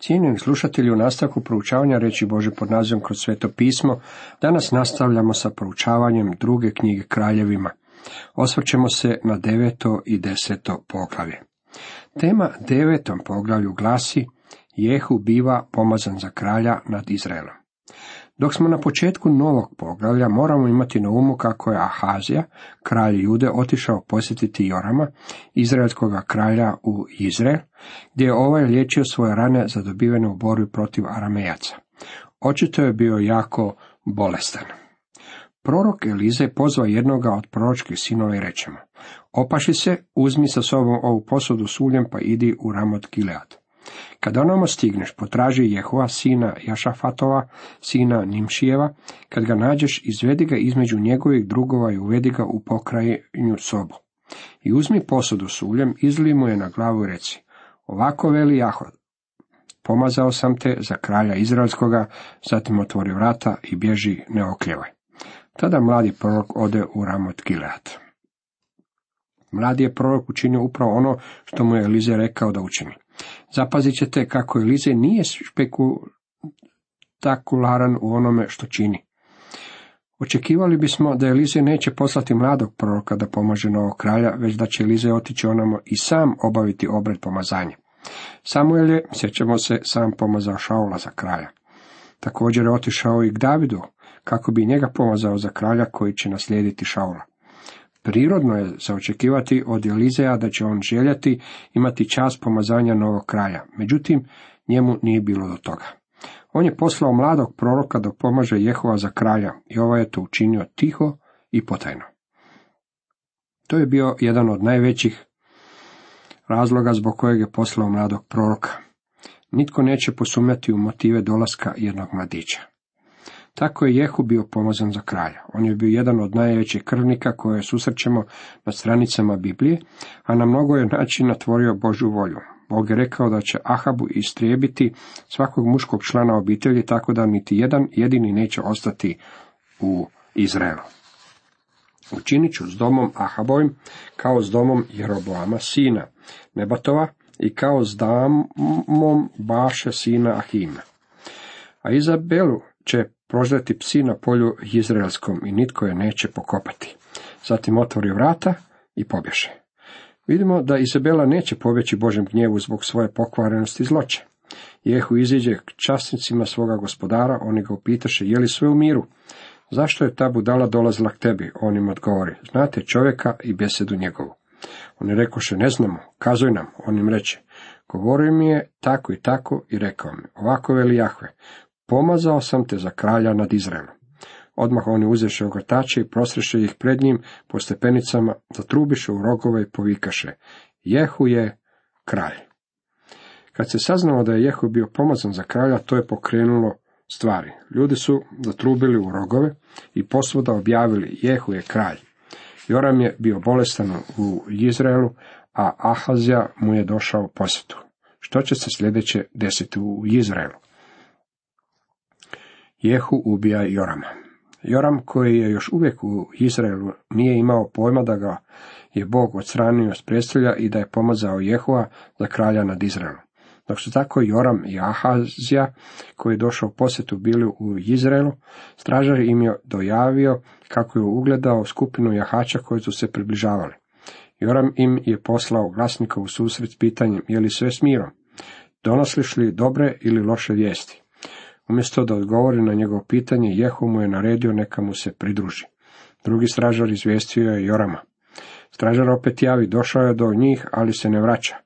Cijenjeni slušatelji u nastavku proučavanja reći Bože pod nazivom kroz sveto pismo, danas nastavljamo sa proučavanjem druge knjige kraljevima. Osvrćemo se na deveto i deseto poglavlje. Tema devetom poglavlju glasi Jehu biva pomazan za kralja nad Izraelom. Dok smo na početku novog poglavlja, moramo imati na umu kako je Ahazija, kralj Jude, otišao posjetiti Jorama, izraelskog kralja u Izrael, gdje je ovaj liječio svoje rane zadobivene u borbi protiv Aramejaca. Očito je bio jako bolestan. Prorok Elize pozva jednoga od proročkih sinova i reče mu, opaši se, uzmi sa sobom ovu posudu s uljem pa idi u Ramot Gilead. Kada onamo stigneš, potraži Jehova, sina Jašafatova, sina Nimšijeva, kad ga nađeš, izvedi ga između njegovih drugova i uvedi ga u pokrajnju sobu. I uzmi posudu s uljem, izli mu je na glavu i reci, ovako veli Jahod, pomazao sam te za kralja Izraelskoga, zatim otvori vrata i bježi ne okljevaj. Tada mladi prorok ode u Ramot Gilead. Mladi je prorok učinio upravo ono što mu je Elize rekao da učini. Zapazit ćete kako Elize nije spektakularan u onome što čini. Očekivali bismo da Elize neće poslati mladog proroka da pomaže novog kralja, već da će Elize otići onamo i sam obaviti obred pomazanja. Samuel je, sjećamo se, sam pomazao Šaula za kralja. Također je otišao i k Davidu, kako bi njega pomazao za kralja koji će naslijediti Šaula. Prirodno je za očekivati od Elizeja da će on željeti imati čas pomazanja novog kraja, međutim njemu nije bilo do toga. On je poslao mladog proroka da pomaže Jehova za kralja i ovaj je to učinio tiho i potajno. To je bio jedan od najvećih razloga zbog kojeg je poslao mladog proroka. Nitko neće posumnjati u motive dolaska jednog mladića. Tako je Jehu bio pomazan za kralja. On je bio jedan od najvećih krvnika koje susrećemo na stranicama Biblije, a na mnogo je načina tvorio Božju volju. Bog je rekao da će Ahabu istrijebiti svakog muškog člana obitelji, tako da niti jedan jedini neće ostati u Izraelu. Učinit ću s domom Ahabovim kao s domom Jeroboama sina Nebatova i kao s damom Baše sina Ahima. A Izabelu će proždati psi na polju izraelskom i nitko je neće pokopati. Zatim otvori vrata i pobješe. Vidimo da Izabela neće pobjeći Božem gnjevu zbog svoje pokvarenosti zloće. Jehu iziđe k časnicima svoga gospodara, oni ga upitaše je li sve u miru. Zašto je ta budala dolazila k tebi? On im odgovori, znate čovjeka i besedu njegovu. Oni rekoše, ne znamo, kazuj nam. On im reče, govorio mi je tako i tako i rekao mi, ovako veli Jahve, pomazao sam te za kralja nad Izraelom. Odmah oni uzeše ogrtače i prosreše ih pred njim po stepenicama, zatrubiše u rogove i povikaše. Jehu je kralj. Kad se saznalo da je Jehu bio pomazan za kralja, to je pokrenulo stvari. Ljudi su zatrubili u rogove i posvuda objavili Jehu je kralj. Joram je bio bolestan u Izraelu, a Ahazija mu je došao posjetu. Što će se sljedeće desiti u Izraelu? Jehu ubija Jorama. Joram, koji je još uvijek u Izraelu, nije imao pojma da ga je Bog odstranio s predstavlja i da je pomazao Jehova za kralja nad Izraelom. Dok su tako Joram i Ahazija, koji je došao u posjetu, bili u Izraelu, stražar im je dojavio kako je ugledao skupinu jahača koji su se približavali. Joram im je poslao glasnika u susret s pitanjem je li sve s mirom, donosliš li dobre ili loše vijesti. Umjesto da odgovori na njegovo pitanje, Jehu mu je naredio neka mu se pridruži. Drugi stražar izvijestio je Jorama. Stražar opet javi, došao je do njih, ali se ne vraća,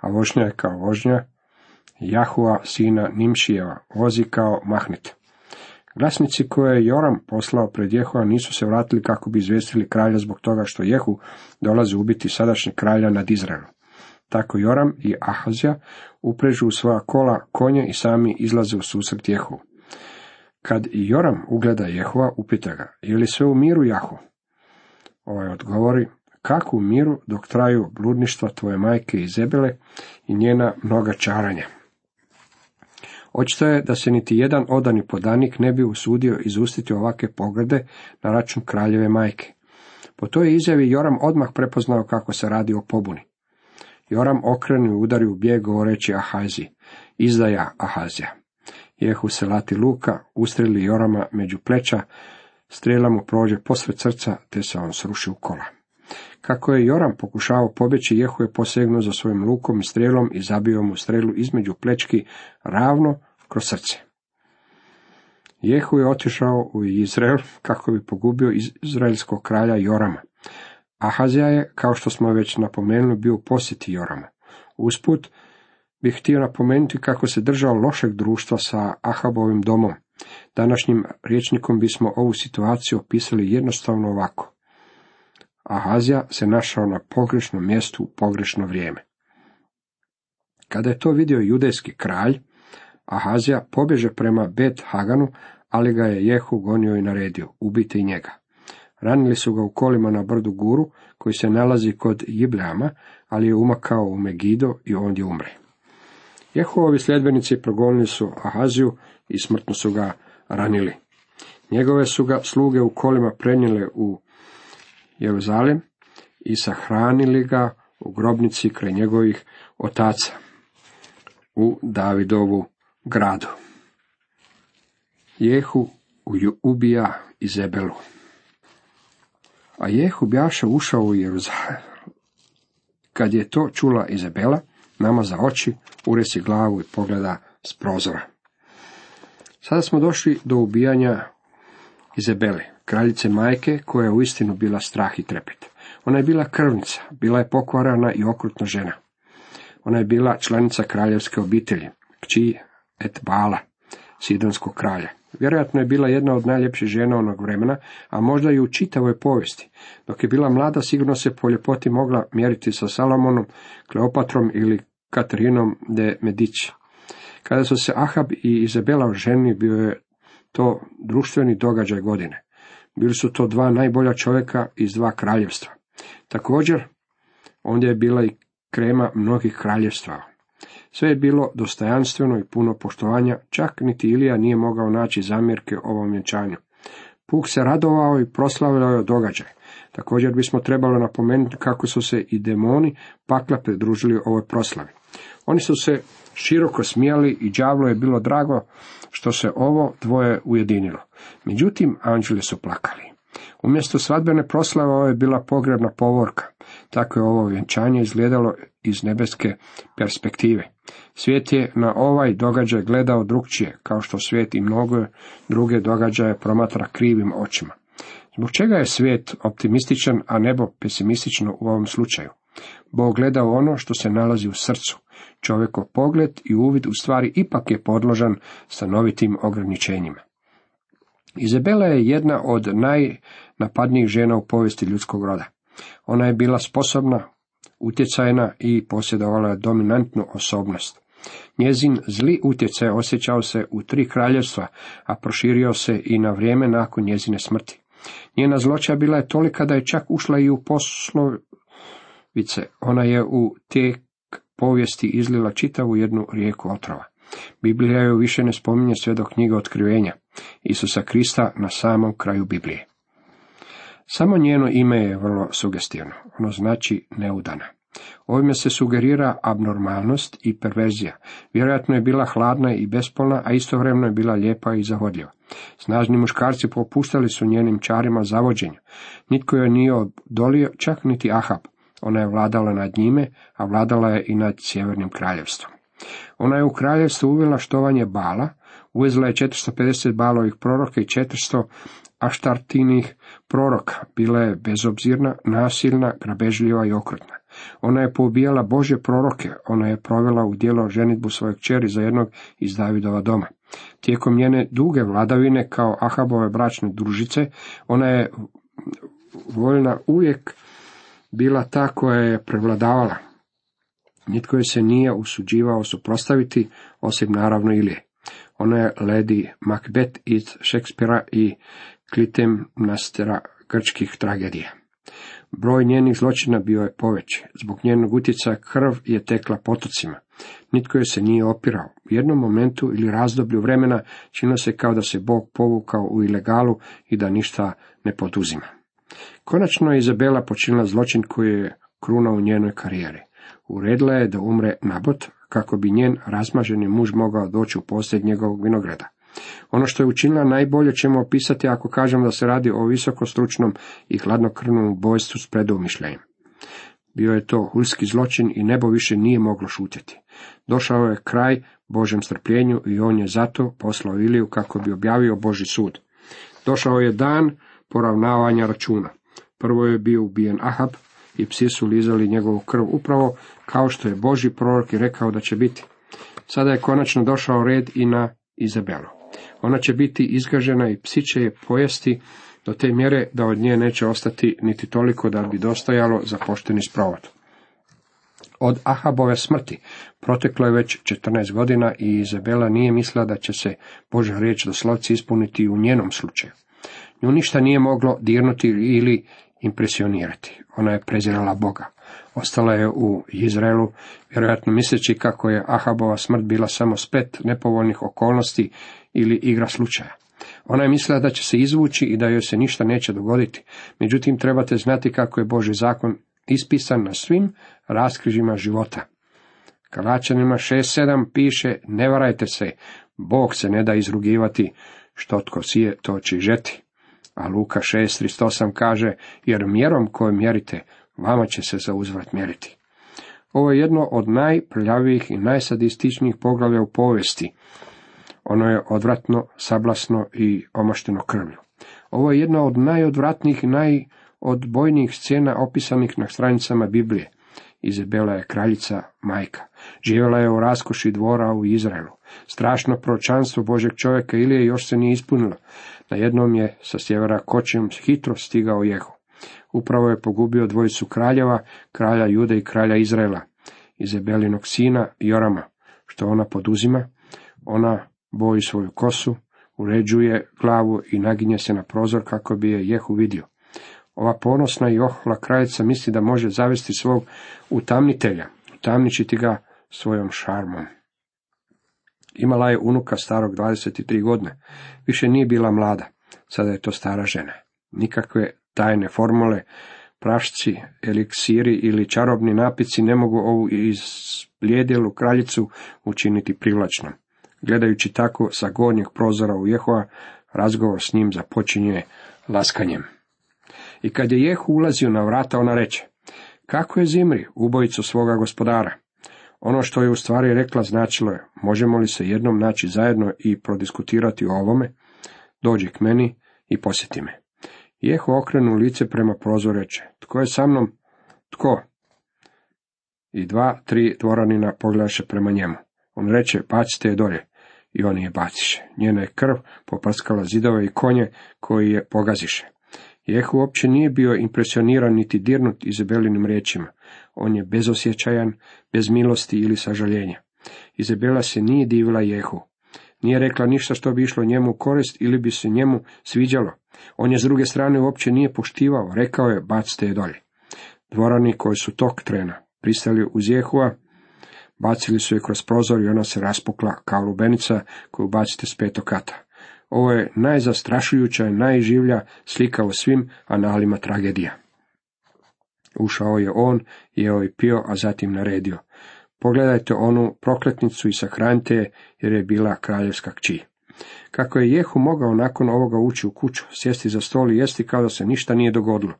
a vožnja je kao vožnja Jahua, sina Nimšijeva, vozi kao mahnit. Glasnici koje je Joram poslao pred Jehova nisu se vratili kako bi izvijestili kralja zbog toga što Jehu dolazi ubiti sadašnjeg kralja nad Izraelom. Tako Joram i Ahazija uprežu svoja kola konje i sami izlaze u susret Jehu. Kad i Joram ugleda Jehova, upita ga, je li sve u miru Jahu? Ovaj odgovori, kako u miru dok traju bludništva tvoje majke i zebele i njena mnoga čaranja. Očito je da se niti jedan odani podanik ne bi usudio izustiti ovake poglede na račun kraljeve majke. Po toj izjavi Joram odmah prepoznao kako se radi o pobuni. Joram okrenu i udari u bijeg govoreći Ahazi. izdaja Ahazija. Jehu se lati luka, ustreli Jorama među pleća, strela mu prođe posred srca, te se on sruši u kola. Kako je Joram pokušavao pobjeći, Jehu je posegnuo za svojim lukom i strelom i zabio mu strelu između plečki ravno kroz srce. Jehu je otišao u Izrael kako bi pogubio izraelskog kralja Jorama. Ahazija je, kao što smo već napomenuli, bio posjeti Jorama. Usput bih htio napomenuti kako se držao lošeg društva sa Ahabovim domom. Današnjim rječnikom bismo ovu situaciju opisali jednostavno ovako. Ahazija se našao na pogrešnom mjestu u pogrešno vrijeme. Kada je to vidio judejski kralj, Ahazija pobježe prema Bet Haganu, ali ga je Jehu gonio i naredio, ubiti i njega. Ranili su ga u kolima na brdu Guru, koji se nalazi kod Jibleama, ali je umakao u Megido i ondje umre. Jehovovi sljedbenici progonili su Ahaziju i smrtno su ga ranili. Njegove su ga sluge u kolima prenijele u Jeruzalem i sahranili ga u grobnici kraj njegovih otaca u Davidovu gradu. Jehu ubija Izebelu. A Jehu bjaša ušao u Jeruzalem. Kad je to čula Izabela, nama za oči, uresi glavu i pogleda s prozora. Sada smo došli do ubijanja Izabele, kraljice majke, koja je uistinu bila strah i trepet. Ona je bila krvnica, bila je pokvarana i okrutna žena. Ona je bila članica kraljevske obitelji, kći et bala, sidonskog kralja. Vjerojatno je bila jedna od najljepših žena onog vremena, a možda i u čitavoj povijesti. Dok je bila mlada, sigurno se po ljepoti mogla mjeriti sa Salomonom, Kleopatrom ili Katarinom de Medici. Kada su se Ahab i Izabela oženi, bio je to društveni događaj godine. Bili su to dva najbolja čovjeka iz dva kraljevstva. Također, ondje je bila i krema mnogih kraljevstva. Sve je bilo dostojanstveno i puno poštovanja, čak niti Ilija nije mogao naći zamjerke ovom vjenčanju. Puk se radovao i proslavljao je događaj. Također bismo trebali napomenuti kako su se i demoni pakla pridružili ovoj proslavi. Oni su se široko smijali i đavlo je bilo drago što se ovo dvoje ujedinilo. Međutim, anđeli su plakali. Umjesto svadbene proslave ovo je bila pogrebna povorka. Tako je ovo vjenčanje izgledalo iz nebeske perspektive. Svijet je na ovaj događaj gledao drugčije, kao što svijet i mnogo druge događaje promatra krivim očima. Zbog čega je svijet optimističan, a nebo pesimistično u ovom slučaju? Bog gleda ono što se nalazi u srcu. Čovjekov pogled i uvid u stvari ipak je podložan stanovitim ograničenjima. Izabela je jedna od najnapadnijih žena u povijesti ljudskog roda. Ona je bila sposobna, utjecajna i posjedovala je dominantnu osobnost. Njezin zli utjecaj osjećao se u tri kraljevstva, a proširio se i na vrijeme nakon njezine smrti. Njena zloća bila je tolika da je čak ušla i u poslovice. Ona je u te povijesti izlila čitavu jednu rijeku otrova. Biblija joj više ne spominje sve do knjige otkrivenja. Isusa Krista na samom kraju Biblije. Samo njeno ime je vrlo sugestivno, ono znači neudana. Ovime se sugerira abnormalnost i perverzija. Vjerojatno je bila hladna i bespolna, a istovremeno je bila lijepa i zavodljiva. Snažni muškarci popuštali su njenim čarima zavođenja. Nitko joj nije odolio, čak niti Ahab. Ona je vladala nad njime, a vladala je i nad sjevernim kraljevstvom. Ona je u kraljevstvu uvela štovanje bala, uvezla je 450 balovih proroka i 400 aštartinih proroka. Bila je bezobzirna, nasilna, grabežljiva i okrutna. Ona je poubijala Bože proroke, ona je provela u djelo ženitbu svojeg čeri za jednog iz Davidova doma. Tijekom njene duge vladavine kao Ahabove bračne družice, ona je voljna uvijek bila ta koja je prevladavala. Nitko je se nije usuđivao suprostaviti, osim naravno Ilije. Ona je Lady Macbeth iz Šekspira i Klitemnastera grčkih tragedija. Broj njenih zločina bio je poveći. Zbog njenog utjecaja krv je tekla potocima. Nitko je se nije opirao. U jednom momentu ili razdoblju vremena činilo se kao da se Bog povukao u ilegalu i da ništa ne poduzima. Konačno je Izabela počinila zločin koji je kruna u njenoj karijeri. Uredila je da umre Nabot, kako bi njen razmaženi muž mogao doći u posjed njegovog vinograda. Ono što je učinila najbolje ćemo opisati ako kažemo da se radi o visokostručnom i hladnokrvnom ubojstvu s predumišljajem. Bio je to hulski zločin i nebo više nije moglo šutjeti. Došao je kraj Božem strpljenju i on je zato poslao Iliju kako bi objavio Boži sud. Došao je dan poravnavanja računa. Prvo je bio ubijen Ahab i psi su lizali njegovu krv upravo kao što je Boži prorok i rekao da će biti. Sada je konačno došao red i na Izabelu. Ona će biti izgažena i psi će je pojesti do te mjere da od nje neće ostati niti toliko da bi dostajalo za pošteni sprovod. Od Ahabove smrti proteklo je već 14 godina i Izabela nije mislila da će se Božja riječ doslovci ispuniti u njenom slučaju. Nju ništa nije moglo dirnuti ili impresionirati. Ona je prezirala Boga. Ostala je u Izraelu, vjerojatno misleći kako je Ahabova smrt bila samo spet nepovoljnih okolnosti ili igra slučaja. Ona je mislila da će se izvući i da joj se ništa neće dogoditi. Međutim, trebate znati kako je Boži zakon ispisan na svim raskrižima života. Kalačanima 6.7 piše, ne varajte se, Bog se ne da izrugivati, što tko sije, to će žeti. A Luka 6.38 kaže, jer mjerom koju mjerite, vama će se za uzvrat mjeriti. Ovo je jedno od najprljavijih i najsadističnijih poglavlja u povijesti. Ono je odvratno, sablasno i omašteno krvlju. Ovo je jedna od najodvratnijih i najodbojnijih scena opisanih na stranicama Biblije. Izabela je kraljica majka. Živjela je u raskoši dvora u Izraelu. Strašno pročanstvo Božeg čovjeka Ilije još se nije ispunilo. Na jednom je sa sjevera kočem hitro stigao Jehu. Upravo je pogubio dvojicu kraljeva, kralja Jude i kralja Izraela, Izabelinog sina Jorama. Što ona poduzima? Ona boji svoju kosu, uređuje glavu i naginje se na prozor kako bi je Jehu vidio. Ova ponosna i ohla kraljica misli da može zavesti svog utamnitelja, utamničiti ga svojom šarmom. Imala je unuka starog 23 godine, više nije bila mlada, sada je to stara žena. Nikakve tajne formule, prašci, eliksiri ili čarobni napici ne mogu ovu izblijedjelu kraljicu učiniti privlačnom. Gledajući tako sa gornjeg prozora u Jehova, razgovor s njim započinje laskanjem. I kad je Jehu ulazio na vrata, ona reče, kako je Zimri, ubojicu svoga gospodara? Ono što je u stvari rekla značilo je, možemo li se jednom naći zajedno i prodiskutirati o ovome? Dođi k meni i posjeti me. Jehu okrenu lice prema prozoru reče, tko je sa mnom? Tko? I dva, tri dvoranina pogledaše prema njemu. On reče, bacite je dolje. I oni je baciše. Njena je krv poprskala zidove i konje koji je pogaziše. Jehu uopće nije bio impresioniran niti dirnut Izabelinim riječima. On je bezosjećajan, bez milosti ili sažaljenja. Izabela se nije divila Jehu. Nije rekla ništa što bi išlo njemu korist ili bi se njemu sviđalo. On je s druge strane uopće nije poštivao, rekao je bacite je dolje. Dvorani koji su tog trena pristali uz Jehua, bacili su je kroz prozor i ona se raspukla kao lubenica koju bacite s petog kata. Ovo je najzastrašujuća i najživlja slika u svim analima tragedija. Ušao je on, jeo i pio, a zatim naredio. Pogledajte onu prokletnicu i sahranite je, jer je bila kraljevska kći. Kako je Jehu mogao nakon ovoga ući u kuću, sjesti za stol i jesti kao da se ništa nije dogodilo.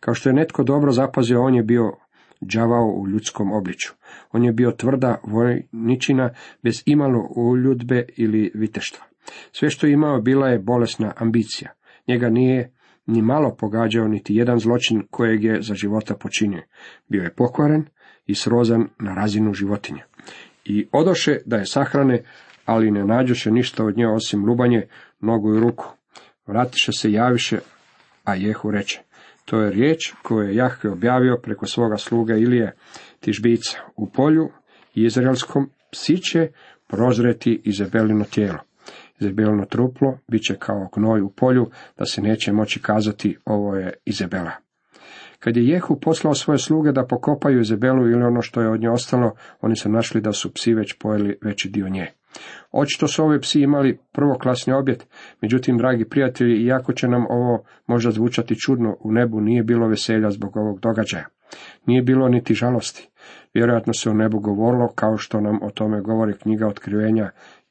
Kao što je netko dobro zapazio, on je bio đavao u ljudskom obliču. On je bio tvrda vojničina bez imalo uljudbe ili viteštva. Sve što je imao bila je bolesna ambicija. Njega nije ni malo pogađao niti jedan zločin kojeg je za života počinio. Bio je pokvaren i srozan na razinu životinja. I odoše da je sahrane, ali ne nađoše ništa od nje osim lubanje, nogu i ruku. Vratiše se javiše, a Jehu reče, to je riječ koju je Jahve objavio preko svoga sluga Ilije Tižbica. U polju izraelskom psi će prozreti Izabelino tijelo. Izabelino truplo bit će kao gnoj u polju, da se neće moći kazati ovo je Izabela. Kad je Jehu poslao svoje sluge da pokopaju Izabelu ili ono što je od nje ostalo, oni su našli da su psi već pojeli veći dio nje. Očito su ovi psi imali prvoklasni objet, međutim, dragi prijatelji, iako će nam ovo možda zvučati čudno, u nebu nije bilo veselja zbog ovog događaja. Nije bilo niti žalosti. Vjerojatno se u nebu govorilo, kao što nam o tome govori knjiga otkrivenja,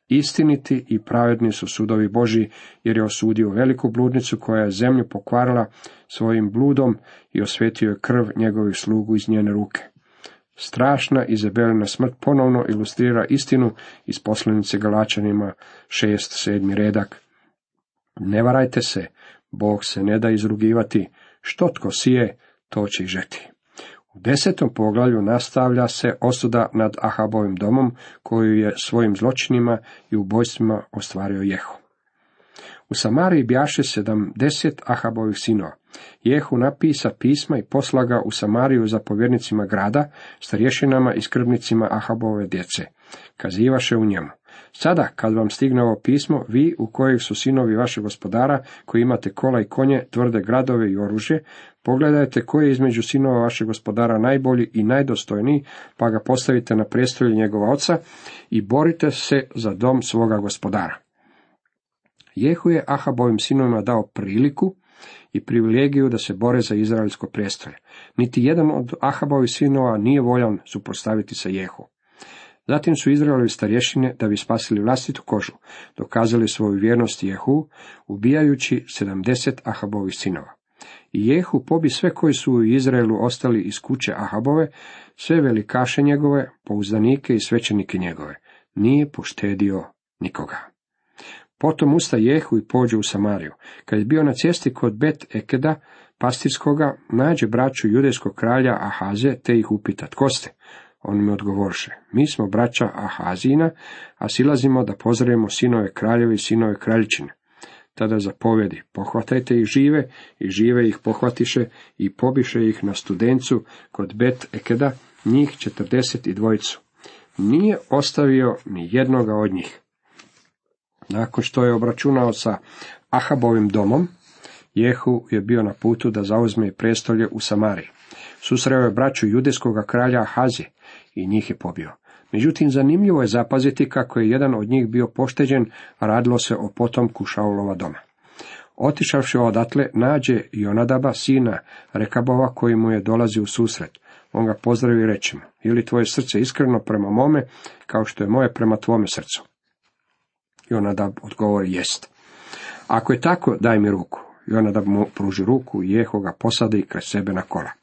istiniti i pravedni su sudovi Boži, jer je osudio veliku bludnicu koja je zemlju pokvarila svojim bludom i osvetio je krv njegovih slugu iz njene ruke. Strašna Izabelina smrt ponovno ilustrira istinu iz poslanice Galačanima šest sedmi redak. Ne varajte se, Bog se ne da izrugivati, što tko sije, to će i žeti. Desetom poglavlju nastavlja se osuda nad Ahabovim domom, koju je svojim zločinima i ubojstvima ostvario Jehu. U Samariji bjaše sedamdeset Ahabovih sinova. Jehu napisa pisma i poslaga u Samariju zapovjednicima grada, starješinama i skrbnicima Ahabove djece. Kazivaše u njemu. Sada, kad vam stigne ovo pismo, vi u kojih su sinovi vašeg gospodara, koji imate kola i konje, tvrde gradove i oružje, pogledajte koji je između sinova vašeg gospodara najbolji i najdostojniji, pa ga postavite na prijestolje njegova oca i borite se za dom svoga gospodara. Jehu je Ahabovim sinovima dao priliku i privilegiju da se bore za izraelsko prijestolje. Niti jedan od Ahabovih sinova nije voljan suprotstaviti se Jehu. Zatim su Izraelovi starješine, da bi spasili vlastitu kožu, dokazali svoju vjernost Jehu, ubijajući sedamdeset Ahabovih sinova. I Jehu pobi sve koji su u Izraelu ostali iz kuće Ahabove, sve velikaše njegove, pouzdanike i svećenike njegove. Nije poštedio nikoga. Potom usta Jehu i pođe u Samariju. Kad je bio na cesti kod Bet Ekeda, pastirskoga, nađe braću judejskog kralja Ahaze, te ih upita, tko ste? On mi odgovorše, mi smo braća Ahazina, a silazimo da pozdravimo sinove kraljevi i sinove kraljičine. Tada zapovedi, pohvatajte ih žive, i žive ih pohvatiše, i pobiše ih na studencu kod Bet Ekeda, njih četrdeset i dvojicu. Nije ostavio ni jednoga od njih. Nakon što je obračunao sa Ahabovim domom, Jehu je bio na putu da zauzme prestolje u Samariji. Susreo je braću judejskog kralja Hazi i njih je pobio. Međutim, zanimljivo je zapaziti kako je jedan od njih bio pošteđen, radilo se o potomku Šaulova doma. Otišavši odatle, nađe Jonadaba, sina Rekabova, koji mu je dolazi u susret. On ga pozdravi i reče mu, ili tvoje srce iskreno prema mome, kao što je moje prema tvome srcu. Jonadab odgovori, jest. Ako je tako, daj mi ruku. Jonadab mu pruži ruku i Jeho ga posadi kraj sebe na kola.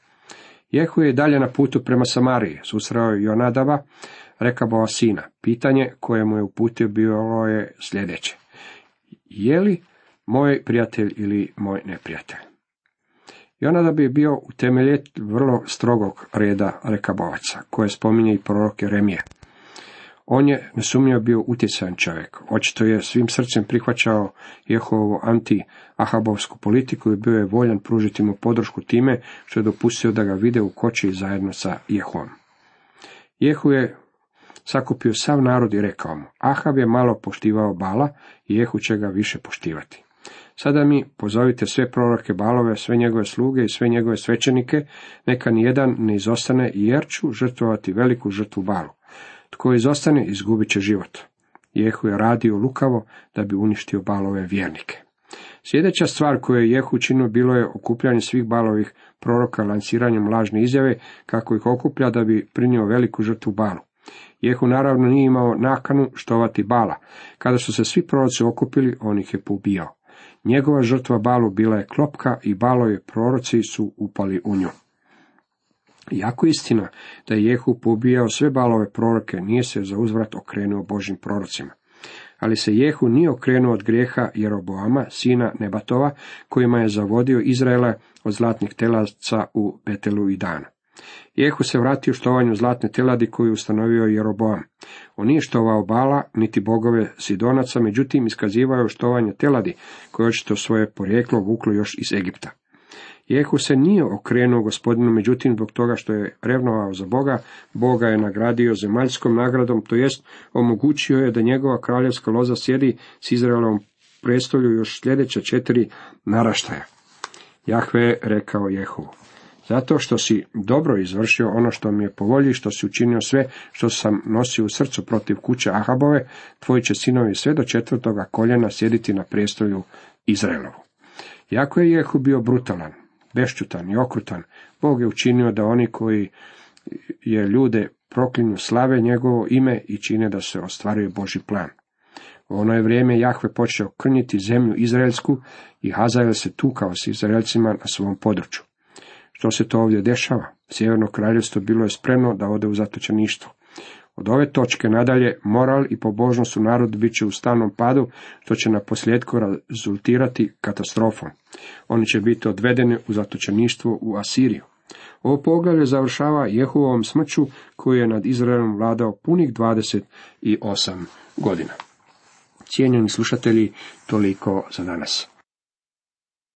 Jehu je dalje na putu prema Samariji, susreo je Jonadaba, Rekabova sina. Pitanje koje mu je uputio bilo je sljedeće. Je li moj prijatelj ili moj neprijatelj? Jonadab je bio utemeljet vrlo strogog reda rekabovaca, koje spominje i prorok Jeremije. On je nesumnjivo bio utjecajan čovjek. Očito je svim srcem prihvaćao Jehovu anti-ahabovsku politiku i bio je voljan pružiti mu podršku time što je dopustio da ga vide u koči zajedno sa Jehovom. Jehu je sakupio sav narod i rekao mu, Ahab je malo poštivao Bala i Jehu će ga više poštivati. Sada mi pozovite sve proroke Balove, sve njegove sluge i sve njegove svećenike, neka ni jedan ne izostane, jer ću žrtvovati veliku žrtvu Balu. Tko izostane, izgubit će život. Jehu je radio lukavo da bi uništio balove vjernike. Sljedeća stvar koju je Jehu učinio bilo je okupljanje svih balovih proroka lanciranjem lažne izjave, kako ih okuplja da bi prinio veliku žrtvu balu. Jehu naravno nije imao nakanu štovati bala. Kada su se svi proroci okupili, on ih je poubijao. Njegova žrtva balu bila je klopka i balovi proroci su upali u nju. Jako istina da je Jehu pobijao sve balove proroke, nije se za uzvrat okrenuo Božim prorocima. Ali se Jehu nije okrenuo od grijeha Jeroboama, sina Nebatova, kojima je zavodio Izraela od zlatnih telaca u Betelu i Dana. Jehu se vratio štovanju zlatne teladi koju ustanovio Jeroboam. On nije štovao Bala, niti bogove Sidonaca, međutim iskazivao je štovanje teladi, koje očito svoje porijeklo vuklo još iz Egipta. Jehu se nije okrenuo gospodinu, međutim zbog toga što je revnovao za Boga, Boga je nagradio zemaljskom nagradom, to jest omogućio je da njegova kraljevska loza sjedi s Izraelom prestolju još sljedeća četiri naraštaja. Jahve je rekao Jehu, zato što si dobro izvršio ono što mi je po volji, što si učinio sve što sam nosio u srcu protiv kuće Ahabove, tvoji će sinovi sve do četvrtoga koljena sjediti na prijestolju Izraelovu. Jako je Jehu bio brutalan, bešćutan i okrutan, Bog je učinio da oni koji je ljude proklinju slave njegovo ime i čine da se ostvaruje Boži plan. U ono je vrijeme Jahve počeo krnjiti zemlju Izraelsku i Hazael se tukao s Izraelcima na svom području. Što se to ovdje dešava? Sjeverno kraljevstvo bilo je spremno da ode u zatočeništvo. Od ove točke nadalje moral i pobožnost u narodu bit će u stalnom padu, što će na posljedku rezultirati katastrofom. Oni će biti odvedeni u zatočeništvo u Asiriju. Ovo poglavlje završava Jehuovom smrću koji je nad Izraelom vladao punih 28 godina. Cijenjeni slušatelji, toliko za danas.